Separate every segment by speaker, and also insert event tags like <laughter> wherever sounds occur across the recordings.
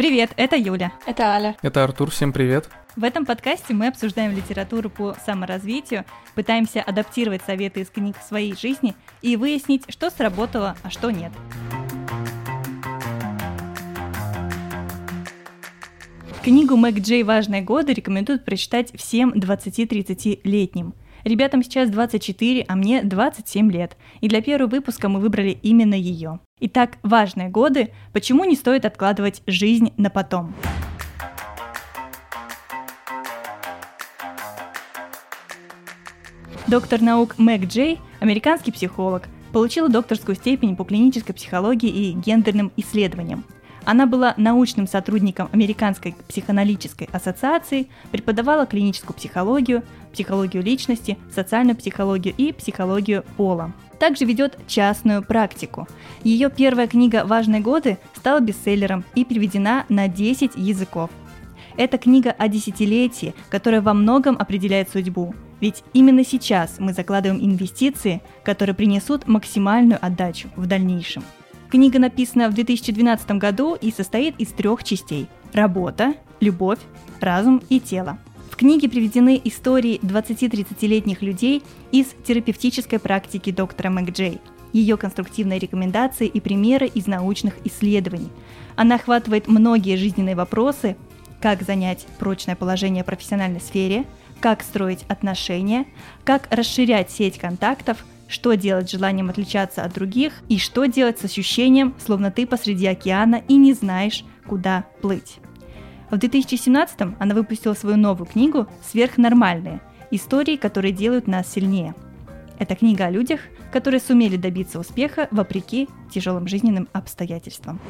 Speaker 1: Привет, это Юля.
Speaker 2: Это Аля.
Speaker 3: Это Артур, всем привет.
Speaker 1: В этом подкасте мы обсуждаем литературу по саморазвитию, пытаемся адаптировать советы из книг в своей жизни и выяснить, что сработало, а что нет. Книгу Мэг Джей «Важные годы» рекомендуют прочитать всем 20-30-летним. Ребятам сейчас 24, а мне 27 лет, и для первого выпуска мы выбрали именно ее. Итак, важные годы, почему не стоит откладывать жизнь на потом. Доктор наук Мэг Джей, американский психолог, получила докторскую степень по клинической психологии и гендерным исследованиям – она была научным сотрудником Американской психоаналитической ассоциации, преподавала клиническую психологию, психологию личности, социальную психологию и психологию пола. Также ведет частную практику. Ее первая книга «Важные годы» стала бестселлером и переведена на 10 языков. Это книга о десятилетии, которая во многом определяет судьбу. Ведь именно сейчас мы закладываем инвестиции, которые принесут максимальную отдачу в дальнейшем. Книга написана в 2012 году и состоит из трех частей – работа, любовь, разум и тело. В книге приведены истории 20-30-летних людей из терапевтической практики доктора МакДжей, ее конструктивные рекомендации и примеры из научных исследований. Она охватывает многие жизненные вопросы, как занять прочное положение в профессиональной сфере, как строить отношения, как расширять сеть контактов, что делать с желанием отличаться от других и что делать с ощущением, словно ты посреди океана и не знаешь, куда плыть. В 2017 она выпустила свою новую книгу «Сверхнормальные. Истории, которые делают нас сильнее». Это книга о людях, которые сумели добиться успеха вопреки тяжелым жизненным обстоятельствам.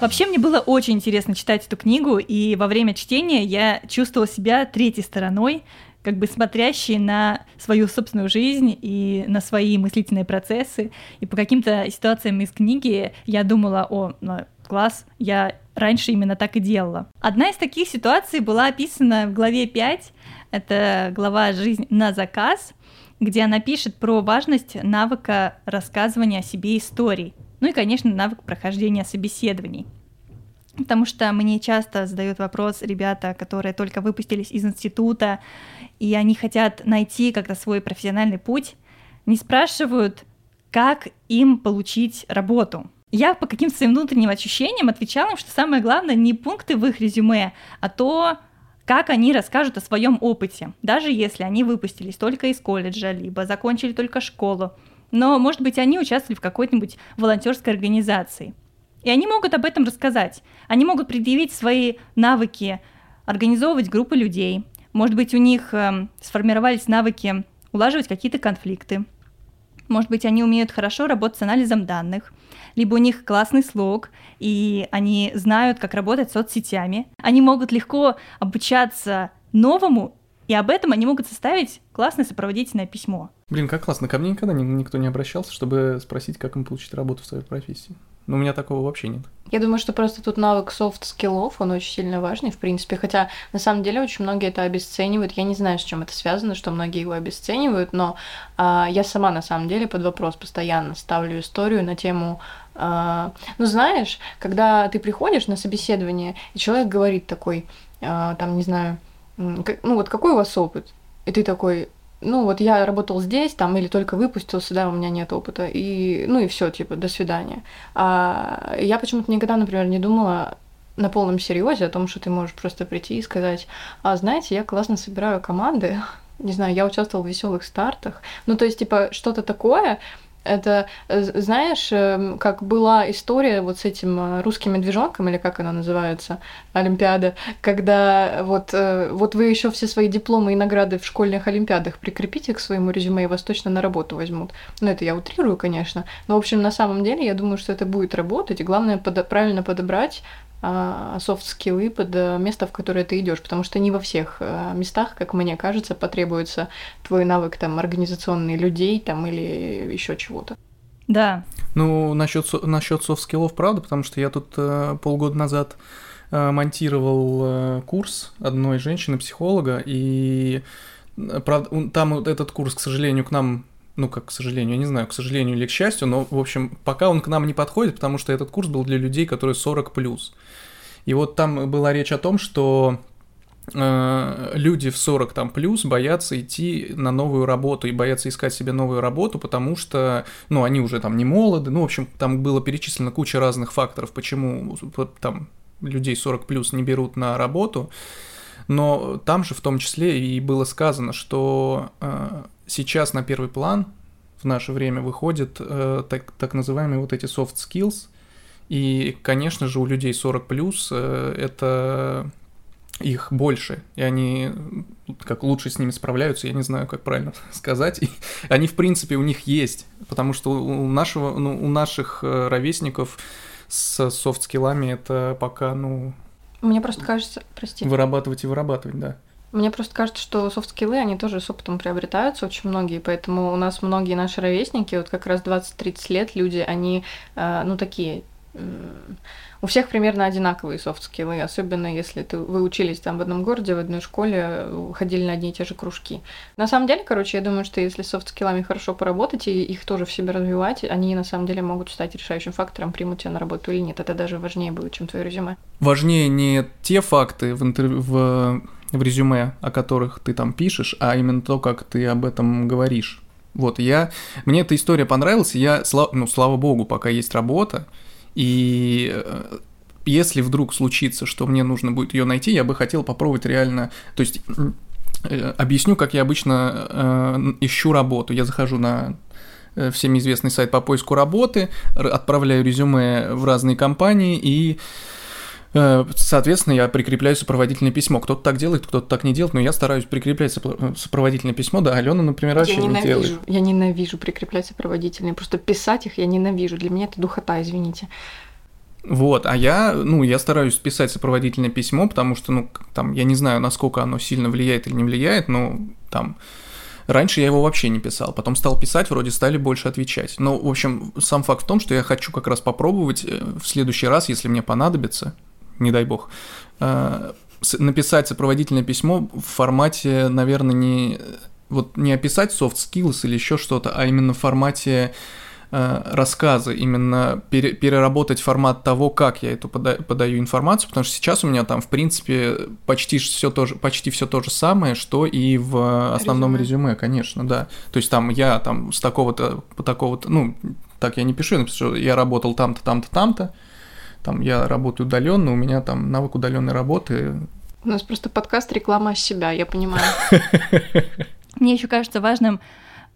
Speaker 1: Вообще мне было очень интересно читать эту книгу, и во время чтения я чувствовала себя третьей стороной, как бы смотрящей на свою собственную жизнь и на свои мыслительные процессы. И по каким-то ситуациям из книги я думала, о, ну, класс, я раньше именно так и делала. Одна из таких ситуаций была описана в главе 5, это глава «Жизнь на заказ», где она пишет про важность навыка рассказывания о себе историй. Ну и, конечно, навык прохождения собеседований. Потому что мне часто задают вопрос ребята, которые только выпустились из института, и они хотят найти как-то свой профессиональный путь, не спрашивают, как им получить работу. Я по каким-то своим внутренним ощущениям отвечала им, что самое главное не пункты в их резюме, а то, как они расскажут о своем опыте, даже если они выпустились только из колледжа, либо закончили только школу но, может быть, они участвовали в какой-нибудь волонтерской организации. И они могут об этом рассказать. Они могут предъявить свои навыки, организовывать группы людей. Может быть, у них э, сформировались навыки улаживать какие-то конфликты. Может быть, они умеют хорошо работать с анализом данных, либо у них классный слог, и они знают, как работать с соцсетями. Они могут легко обучаться новому и об этом они могут составить классное сопроводительное письмо.
Speaker 3: Блин, как классно. Ко мне никогда никто не обращался, чтобы спросить, как им получить работу в своей профессии. Но у меня такого вообще нет.
Speaker 2: Я думаю, что просто тут навык софт-скиллов, он очень сильно важный, в принципе. Хотя, на самом деле, очень многие это обесценивают. Я не знаю, с чем это связано, что многие его обесценивают, но а, я сама, на самом деле, под вопрос постоянно ставлю историю на тему... А, ну, знаешь, когда ты приходишь на собеседование, и человек говорит такой, а, там, не знаю, ну вот какой у вас опыт? И ты такой, ну вот я работал здесь, там, или только выпустился, да, у меня нет опыта, и, ну и все, типа, до свидания. А я почему-то никогда, например, не думала на полном серьезе о том, что ты можешь просто прийти и сказать, а знаете, я классно собираю команды, <laughs> не знаю, я участвовал в веселых стартах. Ну, то есть, типа, что-то такое, это, э, знаешь, эм, как была история вот с этим э, русским медвежонком, или как она называется, Олимпиада, когда вот, э, вот вы еще все свои дипломы и награды в школьных Олимпиадах прикрепите к своему резюме, и вас точно на работу возьмут. Ну, это я утрирую, конечно. Но, в общем, на самом деле, я думаю, что это будет работать, главное под, правильно подобрать софт-скиллы под место, в которое ты идешь, потому что не во всех местах, как мне кажется, потребуется твой навык там организационный людей там или еще чего-то.
Speaker 1: Да.
Speaker 3: Ну, насчет, насчет софт-скиллов, правда, потому что я тут э, полгода назад э, монтировал э, курс одной женщины-психолога, и, правда, там вот этот курс, к сожалению, к нам ну, как к сожалению, я не знаю, к сожалению или к счастью, но, в общем, пока он к нам не подходит, потому что этот курс был для людей, которые 40 плюс. И вот там была речь о том, что э, люди в 40 там плюс боятся идти на новую работу и боятся искать себе новую работу, потому что, ну, они уже там не молоды, ну, в общем, там было перечислено куча разных факторов, почему там людей 40 плюс не берут на работу, но там же в том числе и было сказано, что э, сейчас на первый план в наше время выходят э, так, так называемые вот эти soft skills. И, конечно же, у людей 40 плюс э, это их больше, и они как лучше с ними справляются, я не знаю, как правильно <laughs> сказать. И они, в принципе, у них есть, потому что у нашего, ну, у наших э, ровесников с софт-скиллами это пока, ну...
Speaker 2: Мне просто кажется, прости.
Speaker 3: Вырабатывать и вырабатывать, да.
Speaker 2: Мне просто кажется, что софт-скиллы, они тоже с опытом приобретаются очень многие, поэтому у нас многие наши ровесники, вот как раз 20-30 лет люди, они, э, ну, такие у всех примерно одинаковые софт-скиллы, особенно если ты, вы учились там в одном городе, в одной школе, ходили на одни и те же кружки. На самом деле, короче, я думаю, что если софт-скиллами хорошо поработать и их тоже в себе развивать, они на самом деле могут стать решающим фактором, примут тебя на работу или нет. Это даже важнее будет, чем твое резюме.
Speaker 3: Важнее не те факты в, интерв... в... в резюме, о которых ты там пишешь, а именно то, как ты об этом говоришь. Вот, я... Мне эта история понравилась, я, ну, слава богу, пока есть работа, и э, если вдруг случится, что мне нужно будет ее найти, я бы хотел попробовать реально, то есть э, объясню, как я обычно э, ищу работу. Я захожу на э, всем известный сайт по поиску работы, отправляю резюме в разные компании и Соответственно, я прикрепляю сопроводительное письмо. Кто-то так делает, кто-то так не делает, но я стараюсь прикреплять сопроводительное письмо. Да, Алена, например, вообще я
Speaker 2: ненавижу,
Speaker 3: не делает.
Speaker 2: Я ненавижу прикреплять сопроводительные. Просто писать их я ненавижу. Для меня это духота, извините.
Speaker 3: Вот, а я, ну, я стараюсь писать сопроводительное письмо, потому что, ну, там, я не знаю, насколько оно сильно влияет или не влияет, но там Раньше я его вообще не писал, потом стал писать, вроде стали больше отвечать. Но, в общем, сам факт в том, что я хочу как раз попробовать э, в следующий раз, если мне понадобится, не дай бог, э, написать сопроводительное письмо в формате, наверное, не вот не описать soft skills или еще что-то, а именно в формате э, рассказа, именно пере, переработать формат того, как я эту пода, подаю информацию, потому что сейчас у меня там, в принципе, почти все то же, почти все то же самое, что и в основном резюме. резюме, конечно, да. То есть там я там с такого-то, по такого-то, ну, так я не пишу, я напишу, я работал там-то, там-то, там-то, там я работаю удаленно, у меня там навык удаленной работы.
Speaker 2: У нас просто подкаст реклама себя, я понимаю. <laughs>
Speaker 1: Мне еще кажется важным,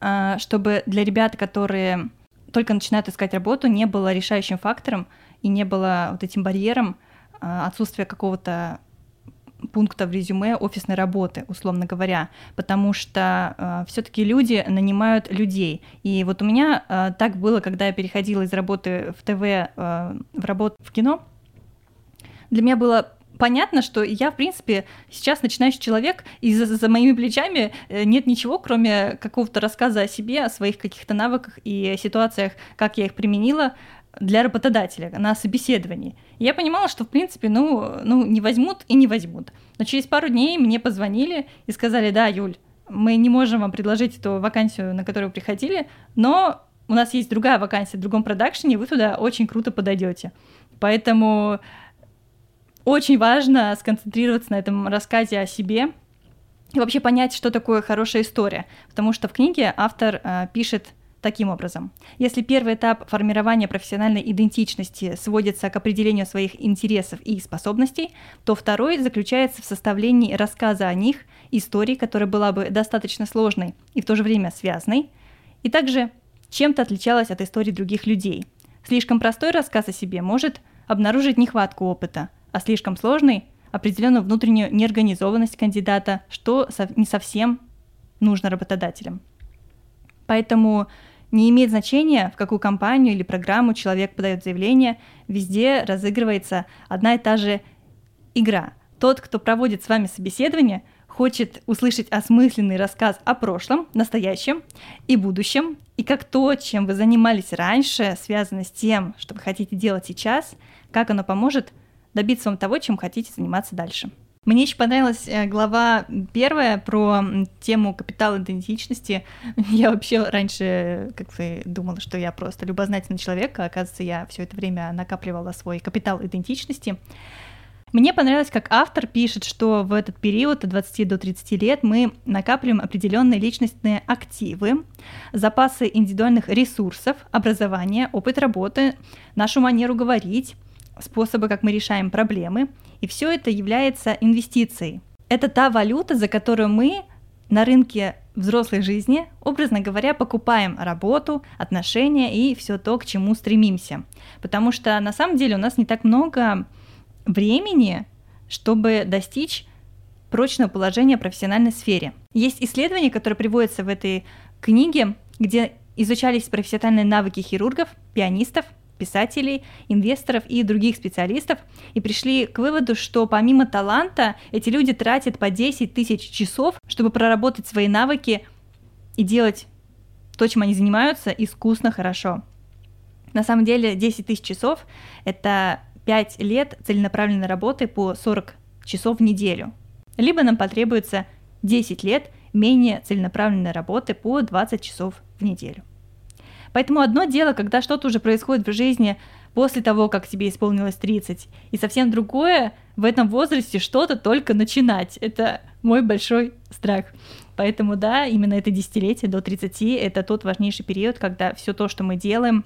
Speaker 1: а, чтобы для ребят, которые только начинают искать работу, не было решающим фактором и не было вот этим барьером а, отсутствия какого-то пункта в резюме офисной работы, условно говоря, потому что э, все-таки люди нанимают людей. И вот у меня э, так было, когда я переходила из работы в ТВ э, в работу в кино. Для меня было понятно, что я, в принципе, сейчас начинающий человек, и за, за моими плечами нет ничего, кроме какого-то рассказа о себе, о своих каких-то навыках и ситуациях, как я их применила для работодателя на собеседовании. Я понимала, что, в принципе, ну, ну, не возьмут и не возьмут. Но через пару дней мне позвонили и сказали, да, Юль, мы не можем вам предложить эту вакансию, на которую приходили, но у нас есть другая вакансия в другом продакшене, вы туда очень круто подойдете. Поэтому очень важно сконцентрироваться на этом рассказе о себе и вообще понять, что такое хорошая история. Потому что в книге автор э, пишет таким образом. Если первый этап формирования профессиональной идентичности сводится к определению своих интересов и способностей, то второй заключается в составлении рассказа о них, истории, которая была бы достаточно сложной и в то же время связанной, и также чем-то отличалась от истории других людей. Слишком простой рассказ о себе может обнаружить нехватку опыта, а слишком сложный – определенную внутреннюю неорганизованность кандидата, что не совсем нужно работодателям. Поэтому не имеет значения, в какую компанию или программу человек подает заявление, везде разыгрывается одна и та же игра. Тот, кто проводит с вами собеседование, хочет услышать осмысленный рассказ о прошлом, настоящем и будущем, и как то, чем вы занимались раньше, связано с тем, что вы хотите делать сейчас, как оно поможет добиться вам того, чем хотите заниматься дальше. Мне еще понравилась э, глава первая про тему капитал идентичности. <laughs> Я вообще раньше как бы думала, что я просто любознательный человек, а оказывается, я все это время накапливала свой капитал идентичности. Мне понравилось, как автор пишет, что в этот период от 20 до 30 лет мы накапливаем определенные личностные активы, запасы индивидуальных ресурсов, образование, опыт работы, нашу манеру говорить, способы, как мы решаем проблемы, и все это является инвестицией. Это та валюта, за которую мы на рынке взрослой жизни, образно говоря, покупаем работу, отношения и все то, к чему стремимся. Потому что на самом деле у нас не так много времени, чтобы достичь прочного положения в профессиональной сфере. Есть исследования, которые приводятся в этой книге, где изучались профессиональные навыки хирургов, пианистов, писателей, инвесторов и других специалистов, и пришли к выводу, что помимо таланта эти люди тратят по 10 тысяч часов, чтобы проработать свои навыки и делать то, чем они занимаются, искусно, хорошо. На самом деле 10 тысяч часов — это 5 лет целенаправленной работы по 40 часов в неделю. Либо нам потребуется 10 лет менее целенаправленной работы по 20 часов в неделю. Поэтому одно дело, когда что-то уже происходит в жизни после того, как тебе исполнилось 30, и совсем другое в этом возрасте что-то только начинать. Это мой большой страх. Поэтому да, именно это десятилетие до 30 это тот важнейший период, когда все то, что мы делаем,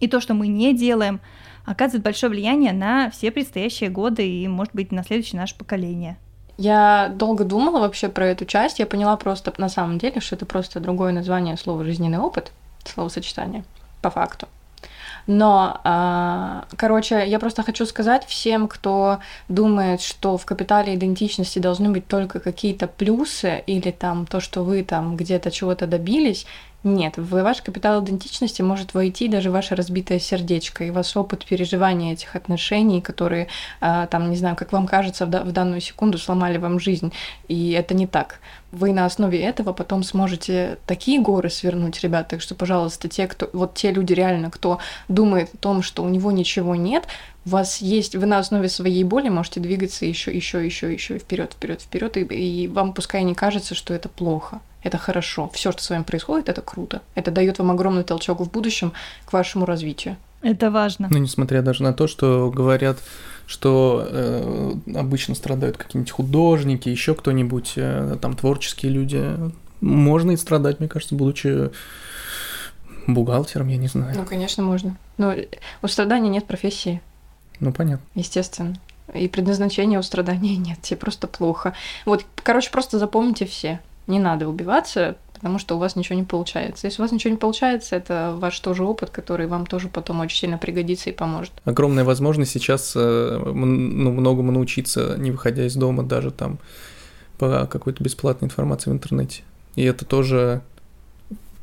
Speaker 1: и то, что мы не делаем, оказывает большое влияние на все предстоящие годы и, может быть, на следующее наше поколение.
Speaker 2: Я долго думала вообще про эту часть. Я поняла просто на самом деле, что это просто другое название слова жизненный опыт, словосочетание, по факту. Но, а, короче, я просто хочу сказать всем, кто думает, что в капитале идентичности должны быть только какие-то плюсы или там то, что вы там где-то чего-то добились, нет, в ваш капитал идентичности может войти даже ваше разбитое сердечко и ваш опыт переживания этих отношений, которые, а, там, не знаю, как вам кажется, в данную секунду сломали вам жизнь. И это не так. Вы на основе этого потом сможете такие горы свернуть, ребята. Так что, пожалуйста, те, кто, вот те люди реально, кто думает о том, что у него ничего нет, у вас есть, вы на основе своей боли можете двигаться еще, еще, еще, еще вперед, вперед, вперед, и, и вам пускай не кажется, что это плохо это хорошо. Все, что с вами происходит, это круто. Это дает вам огромный толчок в будущем к вашему развитию.
Speaker 1: Это важно.
Speaker 3: Ну, несмотря даже на то, что говорят, что э, обычно страдают какие-нибудь художники, еще кто-нибудь, э, там творческие люди. Можно и страдать, мне кажется, будучи бухгалтером, я не знаю.
Speaker 2: Ну, конечно, можно. Но у страдания нет профессии.
Speaker 3: Ну, понятно.
Speaker 2: Естественно. И предназначения у страдания <laughs> нет, тебе просто плохо. Вот, короче, просто запомните все. Не надо убиваться, потому что у вас ничего не получается. Если у вас ничего не получается, это ваш тоже опыт, который вам тоже потом очень сильно пригодится и поможет.
Speaker 3: Огромная возможность сейчас э, ну, многому научиться, не выходя из дома, даже там по какой-то бесплатной информации в интернете. И это тоже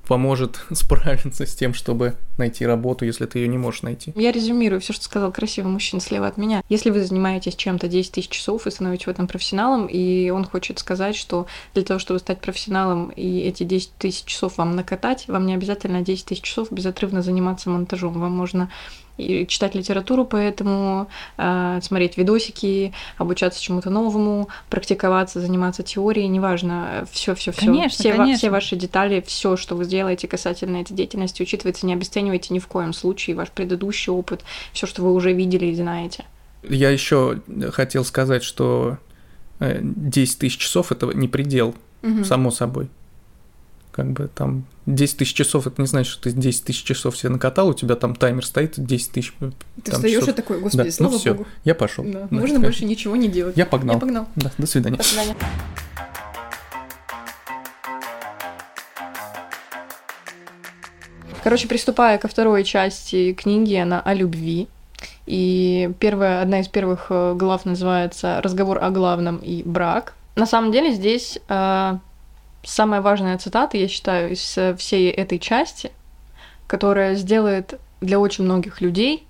Speaker 3: поможет <laughs> справиться с тем, чтобы найти работу, если ты ее не можешь найти.
Speaker 2: Я резюмирую все, что сказал красивый мужчина слева от меня. Если вы занимаетесь чем-то 10 тысяч часов и становитесь в этом профессионалом, и он хочет сказать, что для того, чтобы стать профессионалом и эти 10 тысяч часов вам накатать, вам не обязательно 10 тысяч часов безотрывно заниматься монтажом. Вам можно и читать литературу по этому, э, смотреть видосики, обучаться чему-то новому, практиковаться, заниматься теорией, неважно, все, все, все, все, конечно. все ваши детали, все, что вы сделаете касательно этой деятельности, учитывается, не обесценивайте ни в коем случае ваш предыдущий опыт, все, что вы уже видели и знаете.
Speaker 3: Я еще хотел сказать, что 10 э, тысяч часов это не предел, угу. само собой как бы там 10 тысяч часов, это не значит, что ты 10 тысяч часов себе накатал, у тебя там таймер стоит 10 тысяч
Speaker 2: Ты встаешь и такой, господи, да. слава
Speaker 3: ну, все,
Speaker 2: богу.
Speaker 3: я пошел.
Speaker 2: Да. Да, Можно больше ничего не делать.
Speaker 3: Я погнал.
Speaker 2: Я погнал.
Speaker 3: Да, до свидания.
Speaker 2: До свидания. Короче, приступая ко второй части книги, она о любви. И первая, одна из первых э, глав называется «Разговор о главном и брак». На самом деле здесь э, самая важная цитата, я считаю, из э, всей этой части, которая сделает для очень многих людей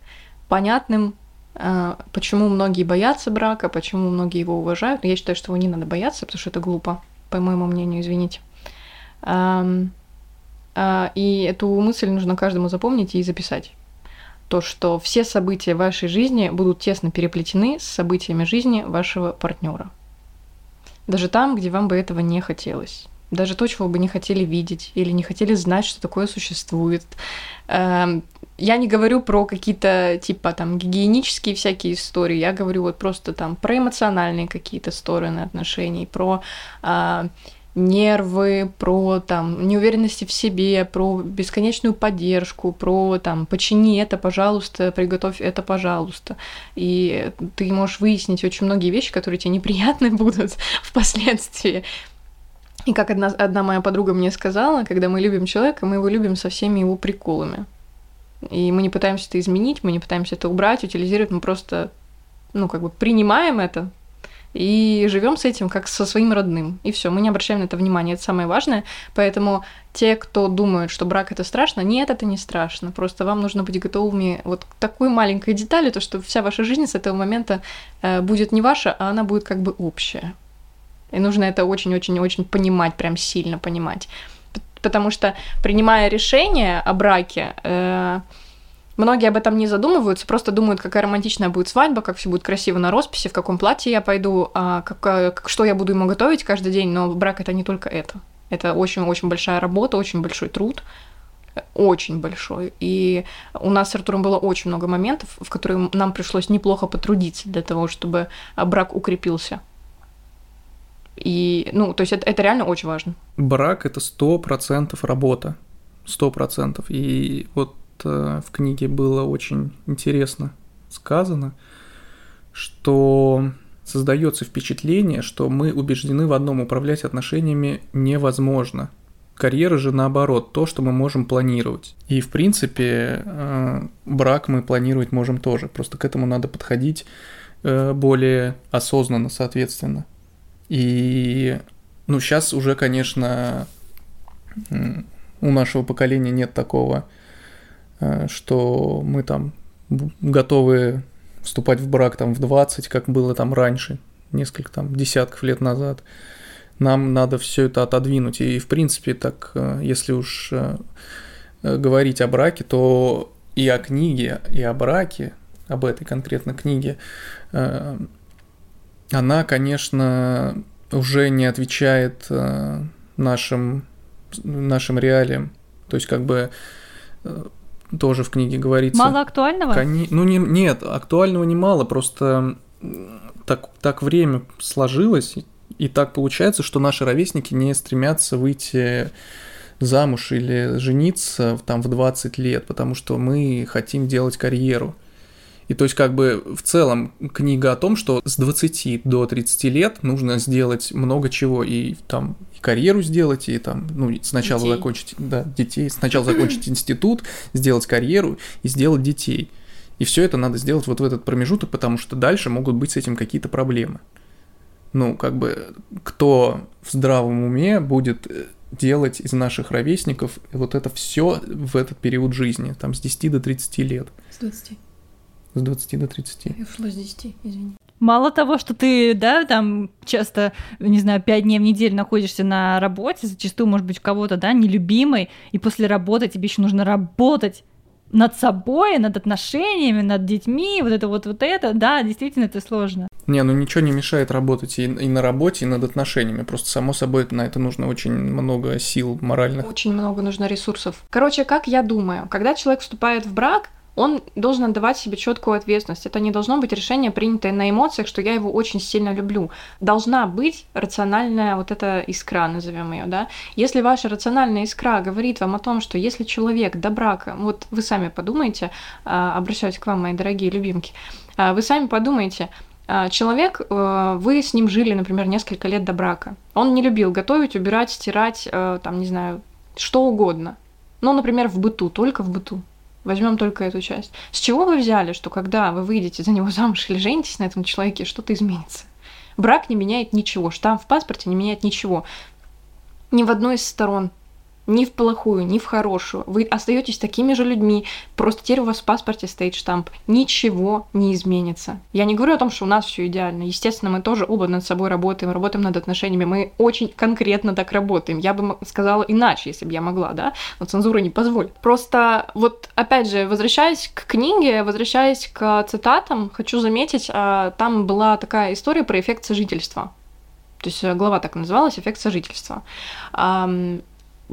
Speaker 2: понятным, э, почему многие боятся брака, почему многие его уважают. я считаю, что его не надо бояться, потому что это глупо, по моему мнению, извините. Э, и эту мысль нужно каждому запомнить и записать. то, что все события вашей жизни будут тесно переплетены с событиями жизни вашего партнера. Даже там, где вам бы этого не хотелось. Даже то, чего бы не хотели видеть или не хотели знать, что такое существует. Эм, я не говорю про какие-то типа там гигиенические всякие истории, я говорю вот просто там про эмоциональные какие-то стороны отношений, про а, нервы, про там неуверенности в себе, про бесконечную поддержку, про там почини это, пожалуйста, приготовь это, пожалуйста. И ты можешь выяснить очень многие вещи, которые тебе неприятны <laughs> будут впоследствии. И как одна, одна моя подруга мне сказала, когда мы любим человека, мы его любим со всеми его приколами. И мы не пытаемся это изменить, мы не пытаемся это убрать, утилизировать, мы просто, ну, как бы принимаем это и живем с этим как со своим родным. И все, мы не обращаем на это внимания, это самое важное. Поэтому те, кто думают, что брак это страшно, нет, это не страшно. Просто вам нужно быть готовыми вот к такой маленькой детали, то, что вся ваша жизнь с этого момента э, будет не ваша, а она будет как бы общая. И нужно это очень-очень-очень понимать, прям сильно понимать. Потому что, принимая решение о браке, э, многие об этом не задумываются, просто думают, какая романтичная будет свадьба, как все будет красиво на росписи, в каком платье я пойду, а как, как, что я буду ему готовить каждый день. Но брак это не только это. Это очень-очень большая работа, очень большой труд очень большой. И у нас с Артуром было очень много моментов, в которые нам пришлось неплохо потрудиться для того, чтобы брак укрепился. И, ну, то есть это, это реально очень важно.
Speaker 3: Брак – это сто процентов работа. Сто процентов. И вот э, в книге было очень интересно сказано, что создается впечатление, что мы убеждены в одном, управлять отношениями невозможно. Карьера же наоборот, то, что мы можем планировать. И в принципе э, брак мы планировать можем тоже, просто к этому надо подходить э, более осознанно, соответственно. И, ну, сейчас уже, конечно, у нашего поколения нет такого, э, что мы там готовы вступать в брак там в 20, как было там раньше, несколько там десятков лет назад. Нам надо все это отодвинуть. И, в принципе, так, э, если уж э, говорить о браке, то и о книге, и о браке, об этой конкретно книге, она, конечно, уже не отвечает э, нашим, нашим реалиям. То есть, как бы э, тоже в книге говорится.
Speaker 1: Мало актуального?
Speaker 3: Кони... Ну, не, нет, актуального немало, просто так, так время сложилось, и так получается, что наши ровесники не стремятся выйти замуж или жениться там в 20 лет, потому что мы хотим делать карьеру. И то есть как бы в целом книга о том, что с 20 до 30 лет нужно сделать много чего, и там и карьеру сделать, и там, ну, сначала детей. закончить, да, детей, сначала закончить <clears throat> институт, сделать карьеру и сделать детей. И все это надо сделать вот в этот промежуток, потому что дальше могут быть с этим какие-то проблемы. Ну, как бы, кто в здравом уме будет э, делать из наших ровесников вот это все в этот период жизни, там с 10 до 30 лет.
Speaker 2: С 20
Speaker 3: с 20 до 30.
Speaker 2: Я ушла с 10, извини.
Speaker 1: Мало того, что ты, да, там часто, не знаю, пять дней в неделю находишься на работе, зачастую, может быть, у кого-то, да, нелюбимый, и после работы тебе еще нужно работать над собой, над отношениями, над детьми, вот это вот, вот это, да, действительно, это сложно.
Speaker 3: Не, ну ничего не мешает работать и, и на работе, и над отношениями. Просто, само собой, на это нужно очень много сил моральных.
Speaker 2: Очень много нужно ресурсов. Короче, как я думаю, когда человек вступает в брак, он должен отдавать себе четкую ответственность. Это не должно быть решение, принятое на эмоциях, что я его очень сильно люблю. Должна быть рациональная вот эта искра, назовем ее, да. Если ваша рациональная искра говорит вам о том, что если человек до брака, вот вы сами подумайте, а, обращаюсь к вам, мои дорогие любимки, а, вы сами подумайте, а, человек, э, вы с ним жили, например, несколько лет до брака. Он не любил готовить, убирать, стирать, э, там, не знаю, что угодно. Ну, например, в быту, только в быту. Возьмем только эту часть. С чего вы взяли, что когда вы выйдете за него замуж или женитесь на этом человеке, что-то изменится? Брак не меняет ничего, штамп в паспорте не меняет ничего. Ни в одной из сторон. Ни в плохую, ни в хорошую. Вы остаетесь такими же людьми, просто теперь у вас в паспорте стоит штамп. Ничего не изменится. Я не говорю о том, что у нас все идеально. Естественно, мы тоже оба над собой работаем, работаем над отношениями. Мы очень конкретно так работаем. Я бы сказала иначе, если бы я могла, да, но цензура не позволит. Просто вот, опять же, возвращаясь к книге, возвращаясь к цитатам, хочу заметить, а, там была такая история про эффект сожительства. То есть э, глава так называлась «Эффект сожительства».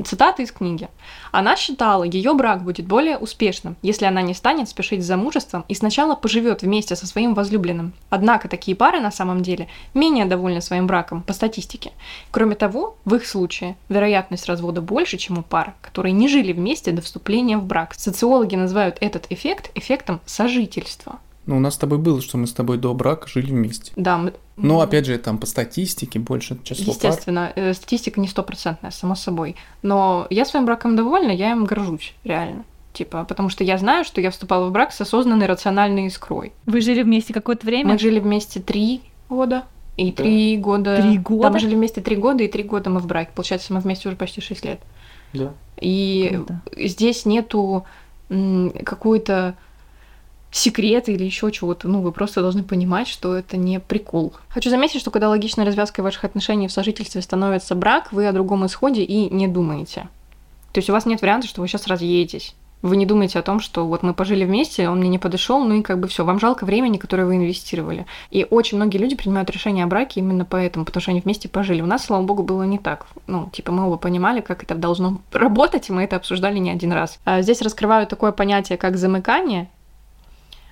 Speaker 2: Цитата из книги. Она считала, ее брак будет более успешным, если она не станет спешить с замужеством и сначала поживет вместе со своим возлюбленным. Однако такие пары на самом деле менее довольны своим браком по статистике. Кроме того, в их случае вероятность развода больше, чем у пар, которые не жили вместе до вступления в брак. Социологи называют этот эффект эффектом сожительства.
Speaker 3: Ну, у нас с тобой было, что мы с тобой до брака жили вместе.
Speaker 2: Да, мы...
Speaker 3: Но, опять же, там по статистике больше число
Speaker 2: Естественно,
Speaker 3: пар.
Speaker 2: Э, статистика не стопроцентная, само собой. Но я своим браком довольна, я им горжусь, реально. Типа, потому что я знаю, что я вступала в брак с осознанной рациональной искрой.
Speaker 1: Вы жили вместе какое-то время?
Speaker 2: Мы жили вместе три года. И да. три года...
Speaker 1: Три года?
Speaker 2: Да, мы жили вместе три года, и три года мы в браке. Получается, мы вместе уже почти шесть лет.
Speaker 3: Да.
Speaker 2: И Круто. здесь нету какой-то секреты или еще чего-то. Ну, вы просто должны понимать, что это не прикол. Хочу заметить, что когда логичной развязкой ваших отношений в сожительстве становится брак, вы о другом исходе и не думаете. То есть у вас нет варианта, что вы сейчас разъедетесь. Вы не думаете о том, что вот мы пожили вместе, он мне не подошел, ну и как бы все, вам жалко времени, которое вы инвестировали. И очень многие люди принимают решение о браке именно поэтому, потому что они вместе пожили. У нас, слава богу, было не так. Ну, типа, мы оба понимали, как это должно <laughs> работать, и мы это обсуждали не один раз. А здесь раскрываю такое понятие, как замыкание,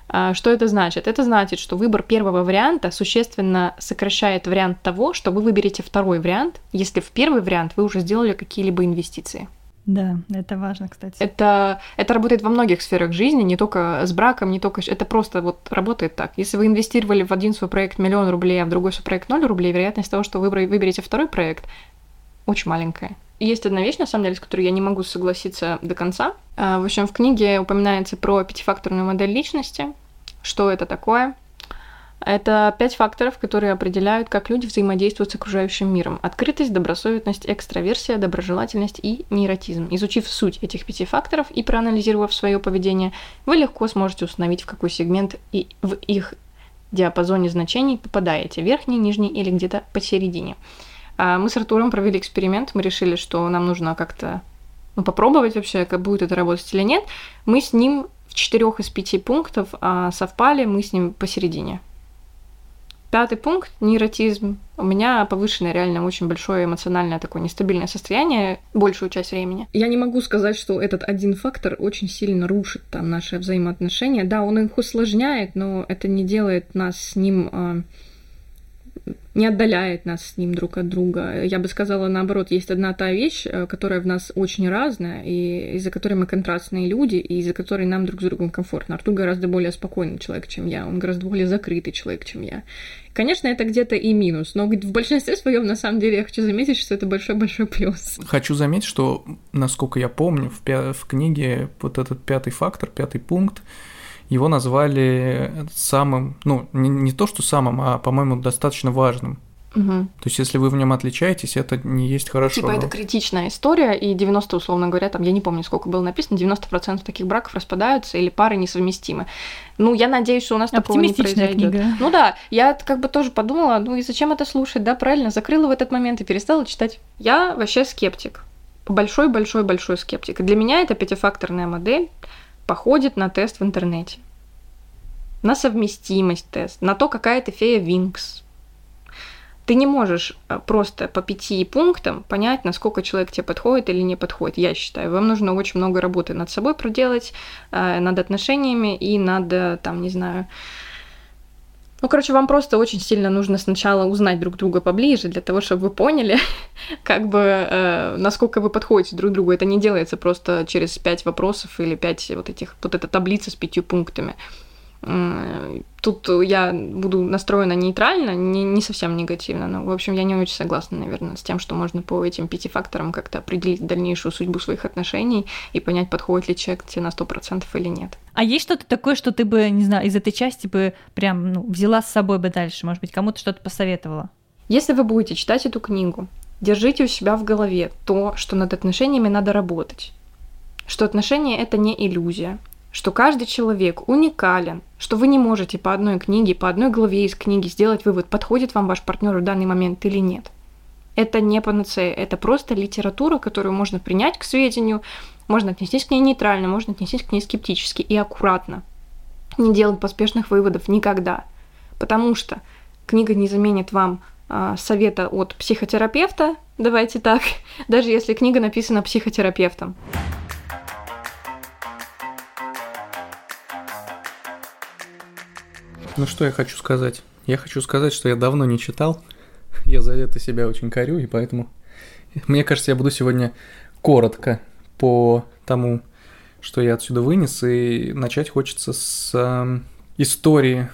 Speaker 2: что это значит? Это значит, что выбор первого варианта существенно сокращает вариант того, что вы выберете второй вариант, если в первый вариант вы уже сделали какие-либо инвестиции.
Speaker 1: Да, это важно, кстати.
Speaker 2: Это, это работает во многих сферах жизни, не только с браком, не только... Это просто вот работает так. Если вы инвестировали в один свой проект миллион рублей, а в другой свой проект ноль рублей, вероятность того, что вы выберете второй проект, очень маленькая. Есть одна вещь, на самом деле, с которой я не могу согласиться до конца. А, в общем, в книге упоминается про пятифакторную модель личности. Что это такое? Это пять факторов, которые определяют, как люди взаимодействуют с окружающим миром. Открытость, добросовестность, экстраверсия, доброжелательность и нейротизм. Изучив суть этих пяти факторов и проанализировав свое поведение, вы легко сможете установить, в какой сегмент и в их диапазоне значений попадаете, верхний, нижний или где-то посередине. А мы с Артуром провели эксперимент, мы решили, что нам нужно как-то ну, попробовать вообще, как будет это работать или нет. Мы с ним в четырех из пяти пунктов а совпали, мы с ним посередине. Пятый пункт – нейротизм. У меня повышенное реально очень большое эмоциональное такое нестабильное состояние большую часть времени. Я не могу сказать, что этот один фактор очень сильно рушит там наши взаимоотношения. Да, он их усложняет, но это не делает нас с ним а, не отдаляет нас с ним друг от друга. Я бы сказала, наоборот, есть одна та вещь, э, которая в нас очень разная, и из-за которой мы контрастные люди, и из-за которой нам друг с другом комфортно. Артур гораздо более спокойный человек, чем я, он гораздо более закрытый человек, чем я. Конечно, это где-то и минус, но в большинстве своем, на самом деле, я хочу заметить, что это большой-большой плюс.
Speaker 3: Хочу заметить, что, насколько я помню, в, пя- в книге вот этот пятый фактор, пятый пункт, его назвали самым, ну, не, не то что самым, а, по-моему, достаточно важным.
Speaker 2: Угу.
Speaker 3: То есть, если вы в нем отличаетесь, это не есть хорошо.
Speaker 2: Типа, это критичная история, и 90, условно говоря, там, я не помню, сколько было написано, 90% таких браков распадаются или пары несовместимы. Ну, я надеюсь, что у нас такого не произойдет.
Speaker 1: Книга.
Speaker 2: Ну да, я как бы тоже подумала, ну и зачем это слушать, да, правильно, закрыла в этот момент и перестала читать. Я вообще скептик. Большой-большой-большой скептик. И для меня это пятифакторная модель походит на тест в интернете. На совместимость тест, на то, какая ты фея Винкс. Ты не можешь э, просто по пяти пунктам понять, насколько человек тебе подходит или не подходит, я считаю. Вам нужно очень много работы над собой проделать, э, над отношениями и над, там, не знаю, ну, короче, вам просто очень сильно нужно сначала узнать друг друга поближе, для того, чтобы вы поняли, <laughs> как бы, э, насколько вы подходите друг другу. Это не делается просто через пять вопросов или пять вот этих, вот эта таблица с пятью пунктами. Тут я буду настроена нейтрально, не, не совсем негативно, но, в общем, я не очень согласна, наверное, с тем, что можно по этим пяти факторам как-то определить дальнейшую судьбу своих отношений и понять, подходит ли человек тебе на сто процентов или нет.
Speaker 1: А есть что-то такое, что ты бы, не знаю, из этой части бы прям ну, взяла с собой бы дальше? Может быть, кому-то что-то посоветовала?
Speaker 2: Если вы будете читать эту книгу, Держите у себя в голове то, что над отношениями надо работать. Что отношения это не иллюзия, что каждый человек уникален, что вы не можете по одной книге, по одной главе из книги сделать вывод, подходит вам ваш партнер в данный момент или нет. Это не панацея, это просто литература, которую можно принять к сведению, можно отнестись к ней нейтрально, можно отнестись к ней скептически и аккуратно. Не делать поспешных выводов никогда. Потому что книга не заменит вам э, совета от психотерапевта, давайте так, <laughs> даже если книга написана психотерапевтом.
Speaker 3: Ну что я хочу сказать? Я хочу сказать, что я давно не читал. Я за это себя очень корю, и поэтому... Мне кажется, я буду сегодня коротко по тому, что я отсюда вынес, и начать хочется с э, истории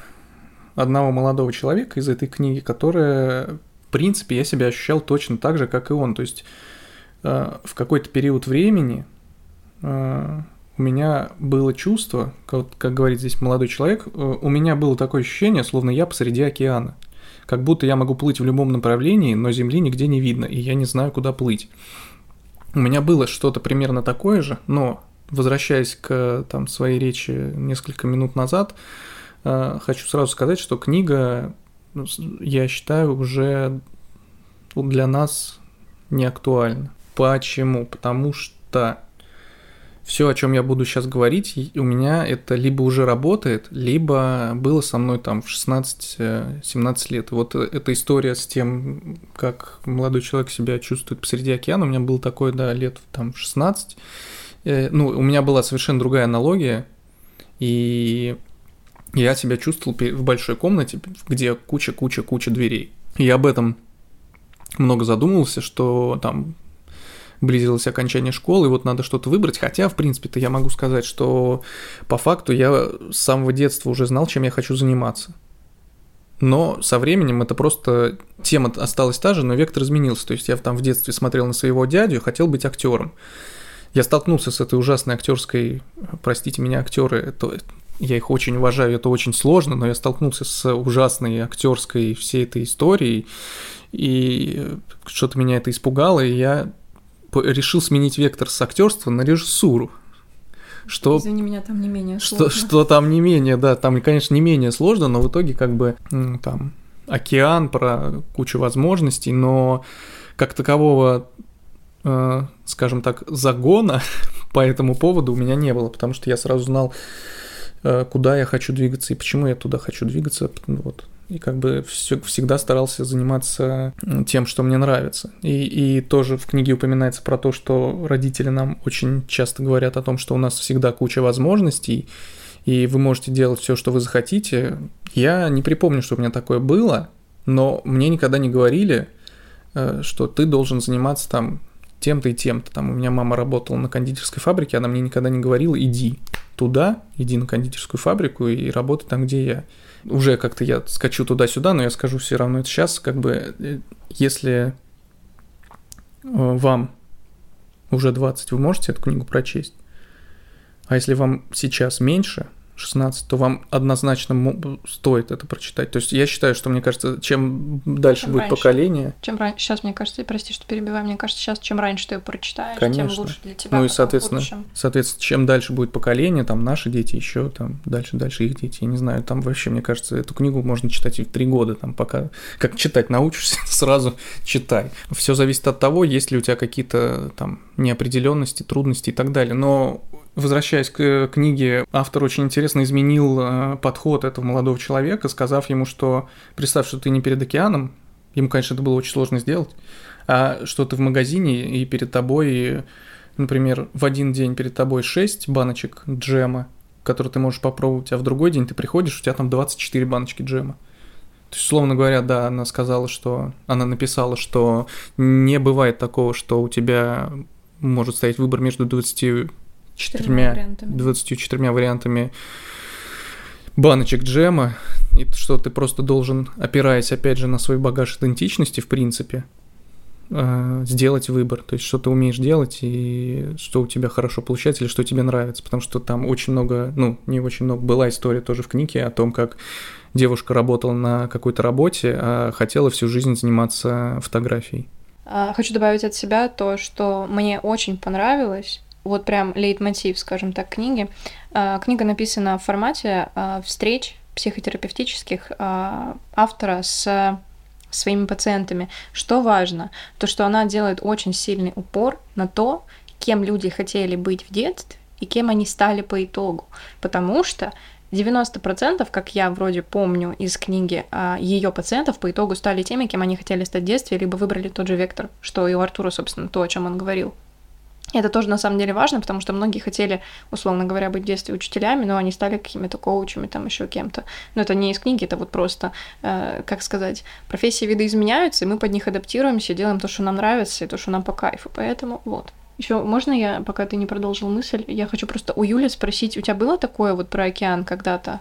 Speaker 3: одного молодого человека из этой книги, которая, в принципе, я себя ощущал точно так же, как и он. То есть э, в какой-то период времени э, у меня было чувство, как, как говорит здесь молодой человек, э, у меня было такое ощущение, словно я посреди океана. Как будто я могу плыть в любом направлении, но земли нигде не видно, и я не знаю, куда плыть. У меня было что-то примерно такое же, но возвращаясь к там, своей речи несколько минут назад, э, хочу сразу сказать, что книга, ну, я считаю, уже для нас не актуальна. Почему? Потому что все, о чем я буду сейчас говорить, у меня это либо уже работает, либо было со мной там в 16-17 лет. Вот э, эта история с тем, как молодой человек себя чувствует посреди океана, у меня было такое, да, лет там 16. Э, ну, у меня была совершенно другая аналогия, и я себя чувствовал в большой комнате, где куча-куча-куча дверей. И я об этом много задумывался, что там близилось окончание школы, и вот надо что-то выбрать. Хотя, в принципе-то, я могу сказать, что по факту я с самого детства уже знал, чем я хочу заниматься. Но со временем это просто тема осталась та же, но вектор изменился. То есть я там в детстве смотрел на своего дядю хотел быть актером. Я столкнулся с этой ужасной актерской, простите меня, актеры, это, я их очень уважаю, это очень сложно, но я столкнулся с ужасной актерской всей этой историей, и что-то меня это испугало, и я решил сменить вектор с актерства на режиссуру.
Speaker 2: Что, Извини меня, там не менее
Speaker 3: сложно. Что, что там не менее, да, там, конечно, не менее сложно, но в итоге как бы там океан про кучу возможностей, но как такового, э, скажем так, загона <laughs> по этому поводу у меня не было, потому что я сразу знал, э, куда я хочу двигаться и почему я туда хочу двигаться. Вот и как бы все, всегда старался заниматься тем, что мне нравится. И, и тоже в книге упоминается про то, что родители нам очень часто говорят о том, что у нас всегда куча возможностей, и вы можете делать все, что вы захотите. Я не припомню, что у меня такое было, но мне никогда не говорили, э, что ты должен заниматься там тем-то и тем-то. Там у меня мама работала на кондитерской фабрике, она мне никогда не говорила, иди туда, иди на кондитерскую фабрику и работай там, где я уже как-то я скачу туда-сюда, но я скажу все равно это сейчас, как бы, э, если э, вам уже 20, вы можете эту книгу прочесть, а если вам сейчас меньше – 16, то вам однозначно стоит это прочитать. То есть я считаю, что мне кажется, чем дальше чем будет раньше. поколение.
Speaker 2: Чем раньше. Сейчас, мне кажется, прости, что перебиваю, мне кажется, сейчас чем раньше ты ее прочитаешь, Конечно. тем лучше для тебя.
Speaker 3: Ну и, соответственно, соответственно, чем дальше будет поколение, там наши дети еще, там дальше, дальше их дети, я не знаю, там вообще, мне кажется, эту книгу можно читать и в три года, там пока, как читать научишься, <laughs> сразу читай. Все зависит от того, есть ли у тебя какие-то там неопределенности, трудности и так далее. Но Возвращаясь к книге, автор очень интересно изменил э, подход этого молодого человека, сказав ему, что представь, что ты не перед океаном, ему, конечно, это было очень сложно сделать, а что ты в магазине и перед тобой, например, в один день перед тобой 6 баночек джема, которые ты можешь попробовать, а в другой день ты приходишь, у тебя там 24 баночки джема. То есть, условно говоря, да, она сказала, что... Она написала, что не бывает такого, что у тебя может стоять выбор между 20 четырьмя, вариантами. 24 вариантами баночек джема, и что ты просто должен, опираясь опять же на свой багаж идентичности, в принципе, э, сделать выбор, то есть что ты умеешь делать и что у тебя хорошо получается или что тебе нравится, потому что там очень много, ну, не очень много, была история тоже в книге о том, как девушка работала на какой-то работе, а хотела всю жизнь заниматься фотографией.
Speaker 2: А, хочу добавить от себя то, что мне очень понравилось, вот прям лейтмотив, скажем так, книги. А, книга написана в формате а, встреч психотерапевтических автора с своими пациентами. Что важно? То, что она делает очень сильный упор на то, кем люди хотели быть в детстве и кем они стали по итогу. Потому что 90%, как я вроде помню из книги, а, ее пациентов по итогу стали теми, кем они хотели стать в детстве, либо выбрали тот же вектор, что и у Артура, собственно, то, о чем он говорил. Это тоже на самом деле важно, потому что многие хотели, условно говоря, быть в детстве учителями, но они стали какими-то коучами, там еще кем-то. Но это не из книги, это вот просто, э, как сказать, профессии виды изменяются, и мы под них адаптируемся, делаем то, что нам нравится, и то, что нам по кайфу. Поэтому вот. Еще можно я, пока ты не продолжил мысль, я хочу просто у Юли спросить, у тебя было такое вот про океан когда-то?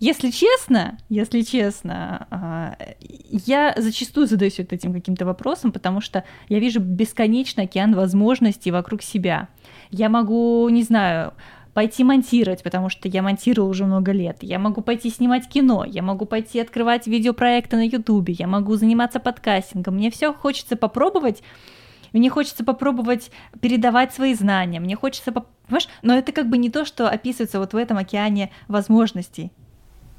Speaker 1: Если честно, если честно, а, я зачастую задаюсь вот этим каким-то вопросом, потому что я вижу бесконечный океан возможностей вокруг себя. Я могу, не знаю, пойти монтировать, потому что я монтирую уже много лет. Я могу пойти снимать кино, я могу пойти открывать видеопроекты на Ютубе, я могу заниматься подкастингом. Мне все хочется попробовать мне хочется попробовать передавать свои знания, мне хочется, понимаешь, но это как бы не то, что описывается вот в этом океане возможностей.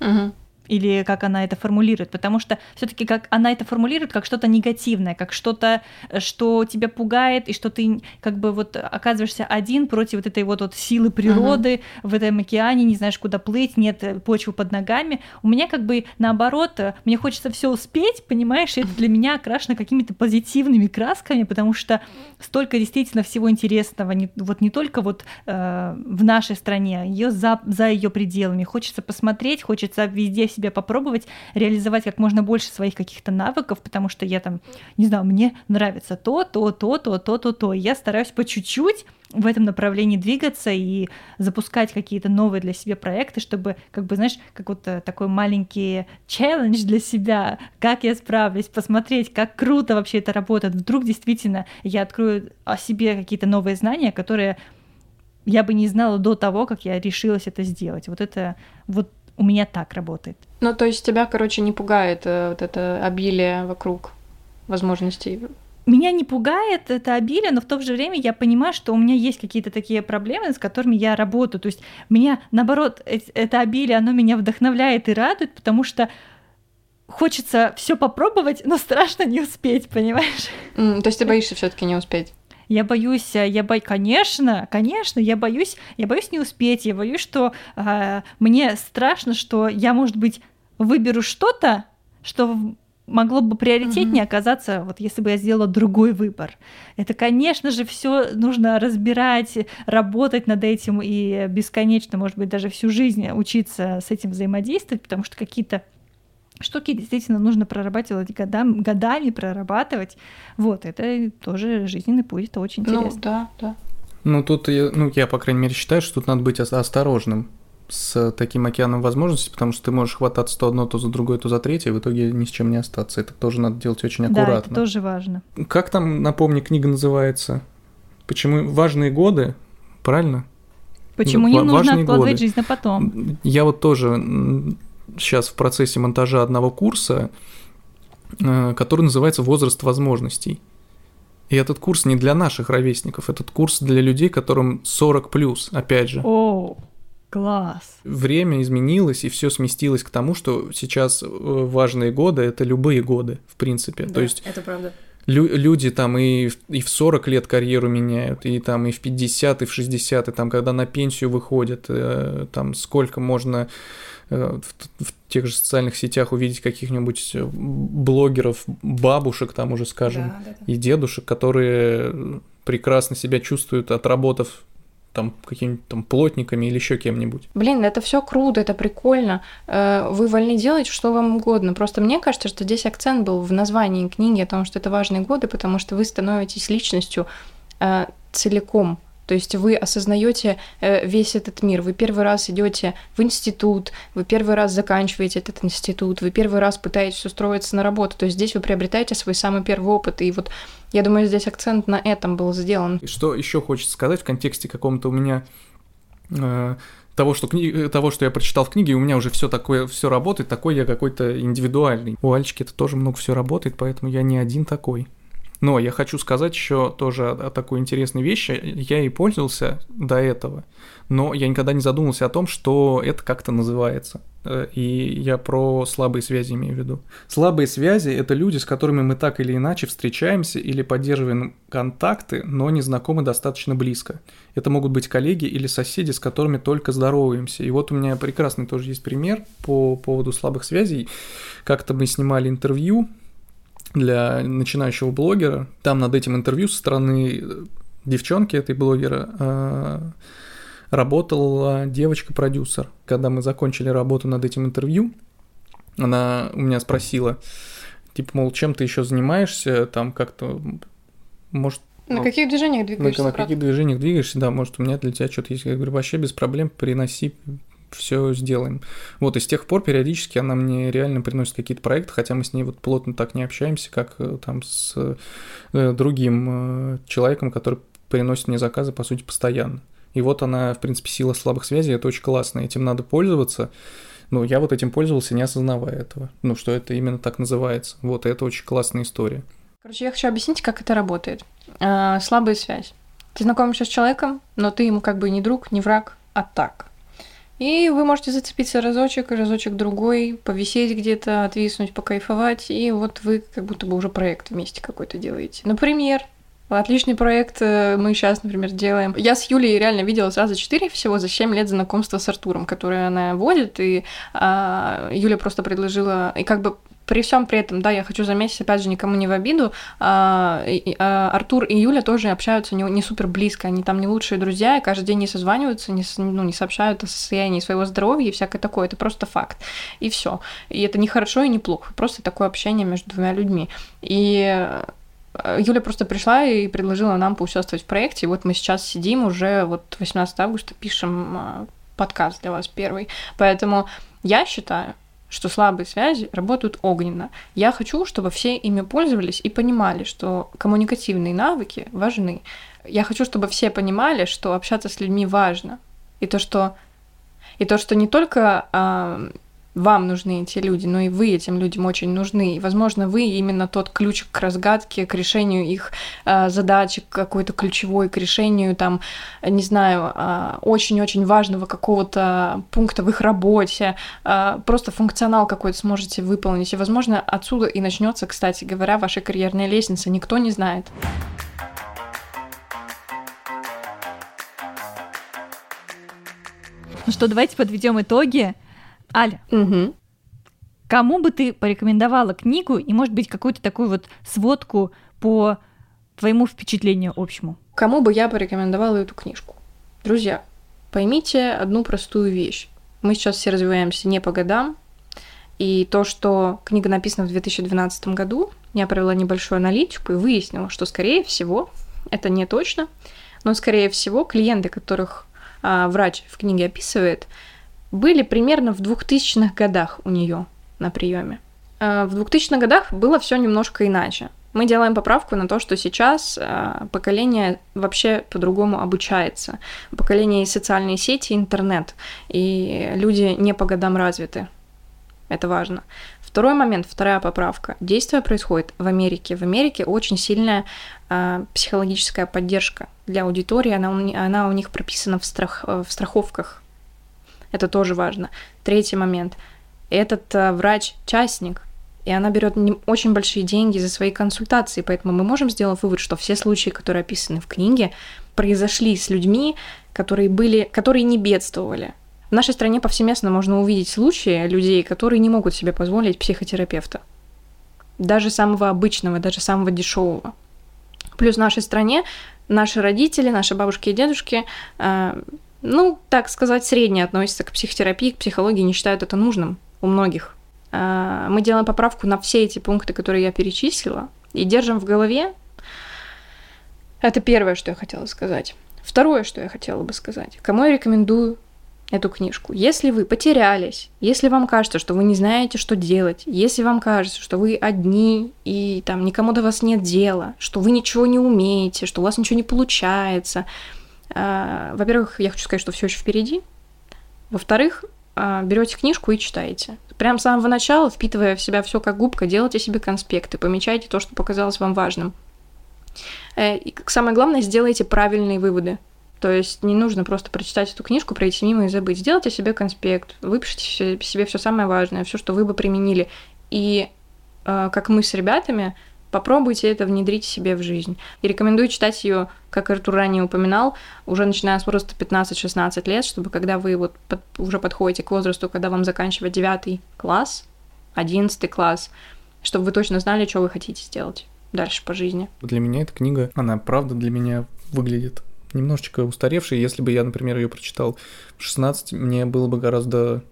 Speaker 2: Угу
Speaker 1: или как она это формулирует, потому что все-таки как она это формулирует как что-то негативное, как что-то, что тебя пугает и что ты как бы вот оказываешься один против вот этой вот, вот силы природы uh-huh. в этом океане, не знаешь куда плыть, нет почвы под ногами. У меня как бы наоборот, мне хочется все успеть, понимаешь, и это для меня окрашено какими-то позитивными красками, потому что столько действительно всего интересного, не, вот не только вот э, в нашей стране, ее за за ее пределами. Хочется посмотреть, хочется везде себя попробовать реализовать как можно больше своих каких-то навыков, потому что я там, не знаю, мне нравится то, то, то, то, то, то, то. Я стараюсь по чуть-чуть в этом направлении двигаться и запускать какие-то новые для себя проекты, чтобы, как бы, знаешь, как вот э, такой маленький челлендж для себя, как я справлюсь, посмотреть, как круто вообще это работает. Вдруг действительно я открою о себе какие-то новые знания, которые я бы не знала до того, как я решилась это сделать. Вот это вот у меня так работает.
Speaker 2: Ну, то есть тебя, короче, не пугает э, вот это обилие вокруг возможностей?
Speaker 1: Меня не пугает это обилие, но в то же время я понимаю, что у меня есть какие-то такие проблемы, с которыми я работаю. То есть меня, наоборот, это обилие, оно меня вдохновляет и радует, потому что хочется все попробовать, но страшно не успеть, понимаешь?
Speaker 2: Mm, то есть ты боишься все-таки не успеть?
Speaker 1: Я боюсь, э, я боюсь, конечно, конечно, я боюсь, я боюсь не успеть, я боюсь, что э, мне страшно, что я, может быть, выберу что-то, что могло бы приоритетнее mm-hmm. оказаться, вот если бы я сделала другой выбор. Это, конечно же, все нужно разбирать, работать над этим и бесконечно, может быть, даже всю жизнь учиться с этим взаимодействовать, потому что какие-то штуки действительно нужно прорабатывать годами, годами прорабатывать. Вот, это тоже жизненный путь, это очень ну интересно.
Speaker 2: Ну, да, да.
Speaker 3: Ну, тут, я, ну, я, по крайней мере, считаю, что тут надо быть осторожным с таким океаном возможностей, потому что ты можешь хвататься то одно, то за другое, то за третье, и в итоге ни с чем не остаться. Это тоже надо делать очень аккуратно. Да,
Speaker 1: это тоже важно.
Speaker 3: Как там, напомни, книга называется? Почему важные годы, правильно?
Speaker 1: Почему ну, не нужно откладывать годы. жизнь на потом?
Speaker 3: Я вот тоже сейчас в процессе монтажа одного курса, э, который называется «Возраст возможностей». И этот курс не для наших ровесников, этот курс для людей, которым 40 плюс, опять же.
Speaker 1: О, класс.
Speaker 3: Время изменилось, и все сместилось к тому, что сейчас э, важные годы это любые годы, в принципе.
Speaker 2: Да,
Speaker 3: То есть
Speaker 2: это правда.
Speaker 3: Лю- люди там и в, и в 40 лет карьеру меняют, и там и в 50, и в 60, и там когда на пенсию выходят, э, там сколько можно Э, в, в тех же социальных сетях увидеть каких-нибудь э, блогеров, бабушек там уже, скажем, да, да, да. и дедушек, которые прекрасно себя чувствуют, отработав там какими-то там плотниками или еще кем-нибудь.
Speaker 2: Блин, это все круто, это прикольно. Э, вы вольны делать что вам угодно. Просто мне кажется, что здесь акцент был в названии книги о том, что это важные годы, потому что вы становитесь личностью целиком то есть вы осознаете э, весь этот мир. Вы первый раз идете в институт, вы первый раз заканчиваете этот институт, вы первый раз пытаетесь устроиться на работу. То есть здесь вы приобретаете свой самый первый опыт. И вот я думаю, здесь акцент на этом был сделан.
Speaker 3: Что еще хочется сказать в контексте каком-то у меня э, того, что кни... того, что я прочитал в книге, у меня уже все такое, все работает, такой я какой-то индивидуальный. У Альчики это тоже много все работает, поэтому я не один такой. Но я хочу сказать еще тоже о, о такой интересной вещи. Я и пользовался до этого, но я никогда не задумывался о том, что это как-то называется. Э, и я про слабые связи имею в виду. Слабые связи – это люди, с которыми мы так или иначе встречаемся или поддерживаем контакты, но не знакомы достаточно близко. Это могут быть коллеги или соседи, с которыми только здороваемся. И вот у меня прекрасный тоже есть пример по поводу слабых связей. Как-то мы снимали интервью для начинающего блогера. Там над этим интервью со стороны девчонки этой блогера э, работала девочка-продюсер. Когда мы закончили работу над этим интервью, она у меня спросила, типа, мол, чем ты еще занимаешься, там как-то, может...
Speaker 2: На ну, каких движениях двигаешься?
Speaker 3: На, на каких движениях двигаешься, да, может, у меня для тебя что-то есть. Я говорю, вообще без проблем, приноси все сделаем. Вот, и с тех пор периодически она мне реально приносит какие-то проекты, хотя мы с ней вот плотно так не общаемся, как э, там с э, другим э, человеком, который приносит мне заказы, по сути, постоянно. И вот она, в принципе, сила слабых связей, это очень классно, этим надо пользоваться. Но я вот этим пользовался, не осознавая этого. Ну, что это именно так называется. Вот, и это очень классная история.
Speaker 2: Короче, я хочу объяснить, как это работает. А, слабая связь. Ты знакомишься с человеком, но ты ему как бы не друг, не враг, а так. И вы можете зацепиться разочек, разочек другой, повисеть где-то, отвиснуть, покайфовать, и вот вы как будто бы уже проект вместе какой-то делаете. Например, Отличный проект э, мы сейчас, например, делаем. Я с Юлей реально видела сразу четыре всего за 7 лет знакомства с Артуром, который она водит, и а, Юля просто предложила, и как бы при всем при этом, да, я хочу заметить, опять же, никому не в обиду, а, и, а, Артур и Юля тоже общаются не, не супер близко, они там не лучшие друзья, и каждый день не созваниваются, не, ну, не сообщают о состоянии своего здоровья и всякое такое, это просто факт, и все. И это не хорошо и не плохо, просто такое общение между двумя людьми. И Юля просто пришла и предложила нам поучаствовать в проекте. И вот мы сейчас сидим уже, вот 18 августа пишем а, подкаст для вас первый. Поэтому я считаю, что слабые связи работают огненно. Я хочу, чтобы все ими пользовались и понимали, что коммуникативные навыки важны. Я хочу, чтобы все понимали, что общаться с людьми важно. И то, что, и то, что не только а, вам нужны эти люди, но и вы этим людям очень нужны. И, возможно, вы именно тот ключ к разгадке, к решению их э, задачи, какой-то ключевой, к решению, там, не знаю, э, очень-очень важного какого-то пункта в их работе. Э, просто функционал какой-то сможете выполнить. И, возможно, отсюда и начнется, кстати говоря, ваша карьерная лестница. Никто не знает.
Speaker 1: Ну что, давайте подведем итоги. Аля,
Speaker 2: угу.
Speaker 1: кому бы ты порекомендовала книгу и, может быть, какую-то такую вот сводку по твоему впечатлению общему?
Speaker 2: Кому бы я порекомендовала эту книжку? Друзья, поймите одну простую вещь. Мы сейчас все развиваемся не по годам, и то, что книга написана в 2012 году, я провела небольшую аналитику и выяснила, что, скорее всего, это не точно, но, скорее всего, клиенты, которых а, врач в книге описывает, были примерно в 2000-х годах у нее на приеме. Э, в 2000-х годах было все немножко иначе. Мы делаем поправку на то, что сейчас э, поколение вообще по-другому обучается. Поколение и социальные сети, интернет, и люди не по годам развиты. Это важно. Второй момент, вторая поправка. Действие происходит в Америке. В Америке очень сильная э, психологическая поддержка для аудитории. Она, она у них прописана в, страх, в страховках это тоже важно. Третий момент. Этот э, врач частник, и она берет очень большие деньги за свои консультации, поэтому мы можем сделать вывод, что все случаи, которые описаны в книге, произошли с людьми, которые были, которые не бедствовали. В нашей стране повсеместно можно увидеть случаи людей, которые не могут себе позволить психотерапевта. Даже самого обычного, даже самого дешевого. Плюс в нашей стране наши родители, наши бабушки и дедушки э, ну, так сказать, средне относятся к психотерапии, к психологии, не считают это нужным у многих. А, мы делаем поправку на все эти пункты, которые я перечислила, и держим в голове. Это первое, что я хотела сказать. Второе, что я хотела бы сказать. Кому я рекомендую эту книжку? Если вы потерялись, если вам кажется, что вы не знаете, что делать, если вам кажется, что вы одни и там никому до вас нет дела, что вы ничего не умеете, что у вас ничего не получается – во-первых, я хочу сказать, что все еще впереди. Во-вторых, а, берете книжку и читаете. Прям с самого начала, впитывая в себя все как губка, делайте себе конспекты, помечайте то, что показалось вам важным. Э, и самое главное, сделайте правильные выводы. То есть не нужно просто прочитать эту книжку, пройти мимо и забыть. Сделайте себе конспект, выпишите себе все самое важное, все, что вы бы применили. И э, как мы с ребятами, попробуйте это внедрить себе в жизнь. И рекомендую читать ее, как Артур ранее упоминал, уже начиная с возраста 15-16 лет, чтобы когда вы вот под, уже подходите к возрасту, когда вам заканчивать 9 класс, 11 класс, чтобы вы точно знали, что вы хотите сделать дальше по жизни.
Speaker 3: Для меня эта книга, она правда для меня выглядит немножечко устаревший. Если бы я, например, ее прочитал в 16, мне было бы гораздо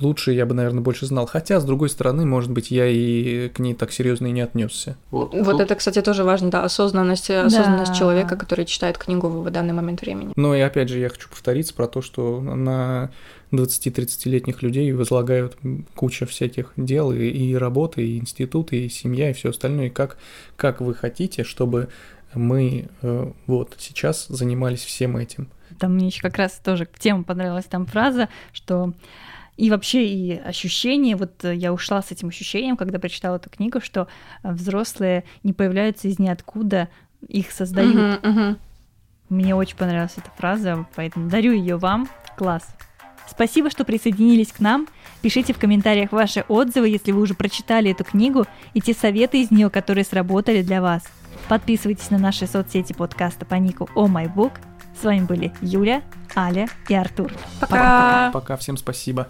Speaker 3: лучше, я бы, наверное, больше знал. Хотя, с другой стороны, может быть, я и к ней так серьезно и не отнесся.
Speaker 2: Вот, вот Тут... это, кстати, тоже важно, да, осознанность, осознанность да. человека, который читает книгу в данный момент времени.
Speaker 3: Ну и опять же, я хочу повториться про то, что на 20-30-летних людей возлагают куча всяких дел и, и работы, и институты, и семья, и все остальное. И как, как вы хотите, чтобы мы э, вот сейчас занимались всем этим.
Speaker 1: Там мне еще как раз тоже тема понравилась там фраза, что и вообще и ощущение, вот я ушла с этим ощущением, когда прочитала эту книгу, что взрослые не появляются из ниоткуда, их создают. Uh-huh, uh-huh. Мне очень понравилась эта фраза, поэтому дарю ее вам. Класс. Спасибо, что присоединились к нам. Пишите в комментариях ваши отзывы, если вы уже прочитали эту книгу, и те советы из нее, которые сработали для вас. Подписывайтесь на наши соцсети подкаста по нику О oh С вами были Юля, Аля и Артур.
Speaker 2: Пока.
Speaker 3: Пока. Всем спасибо.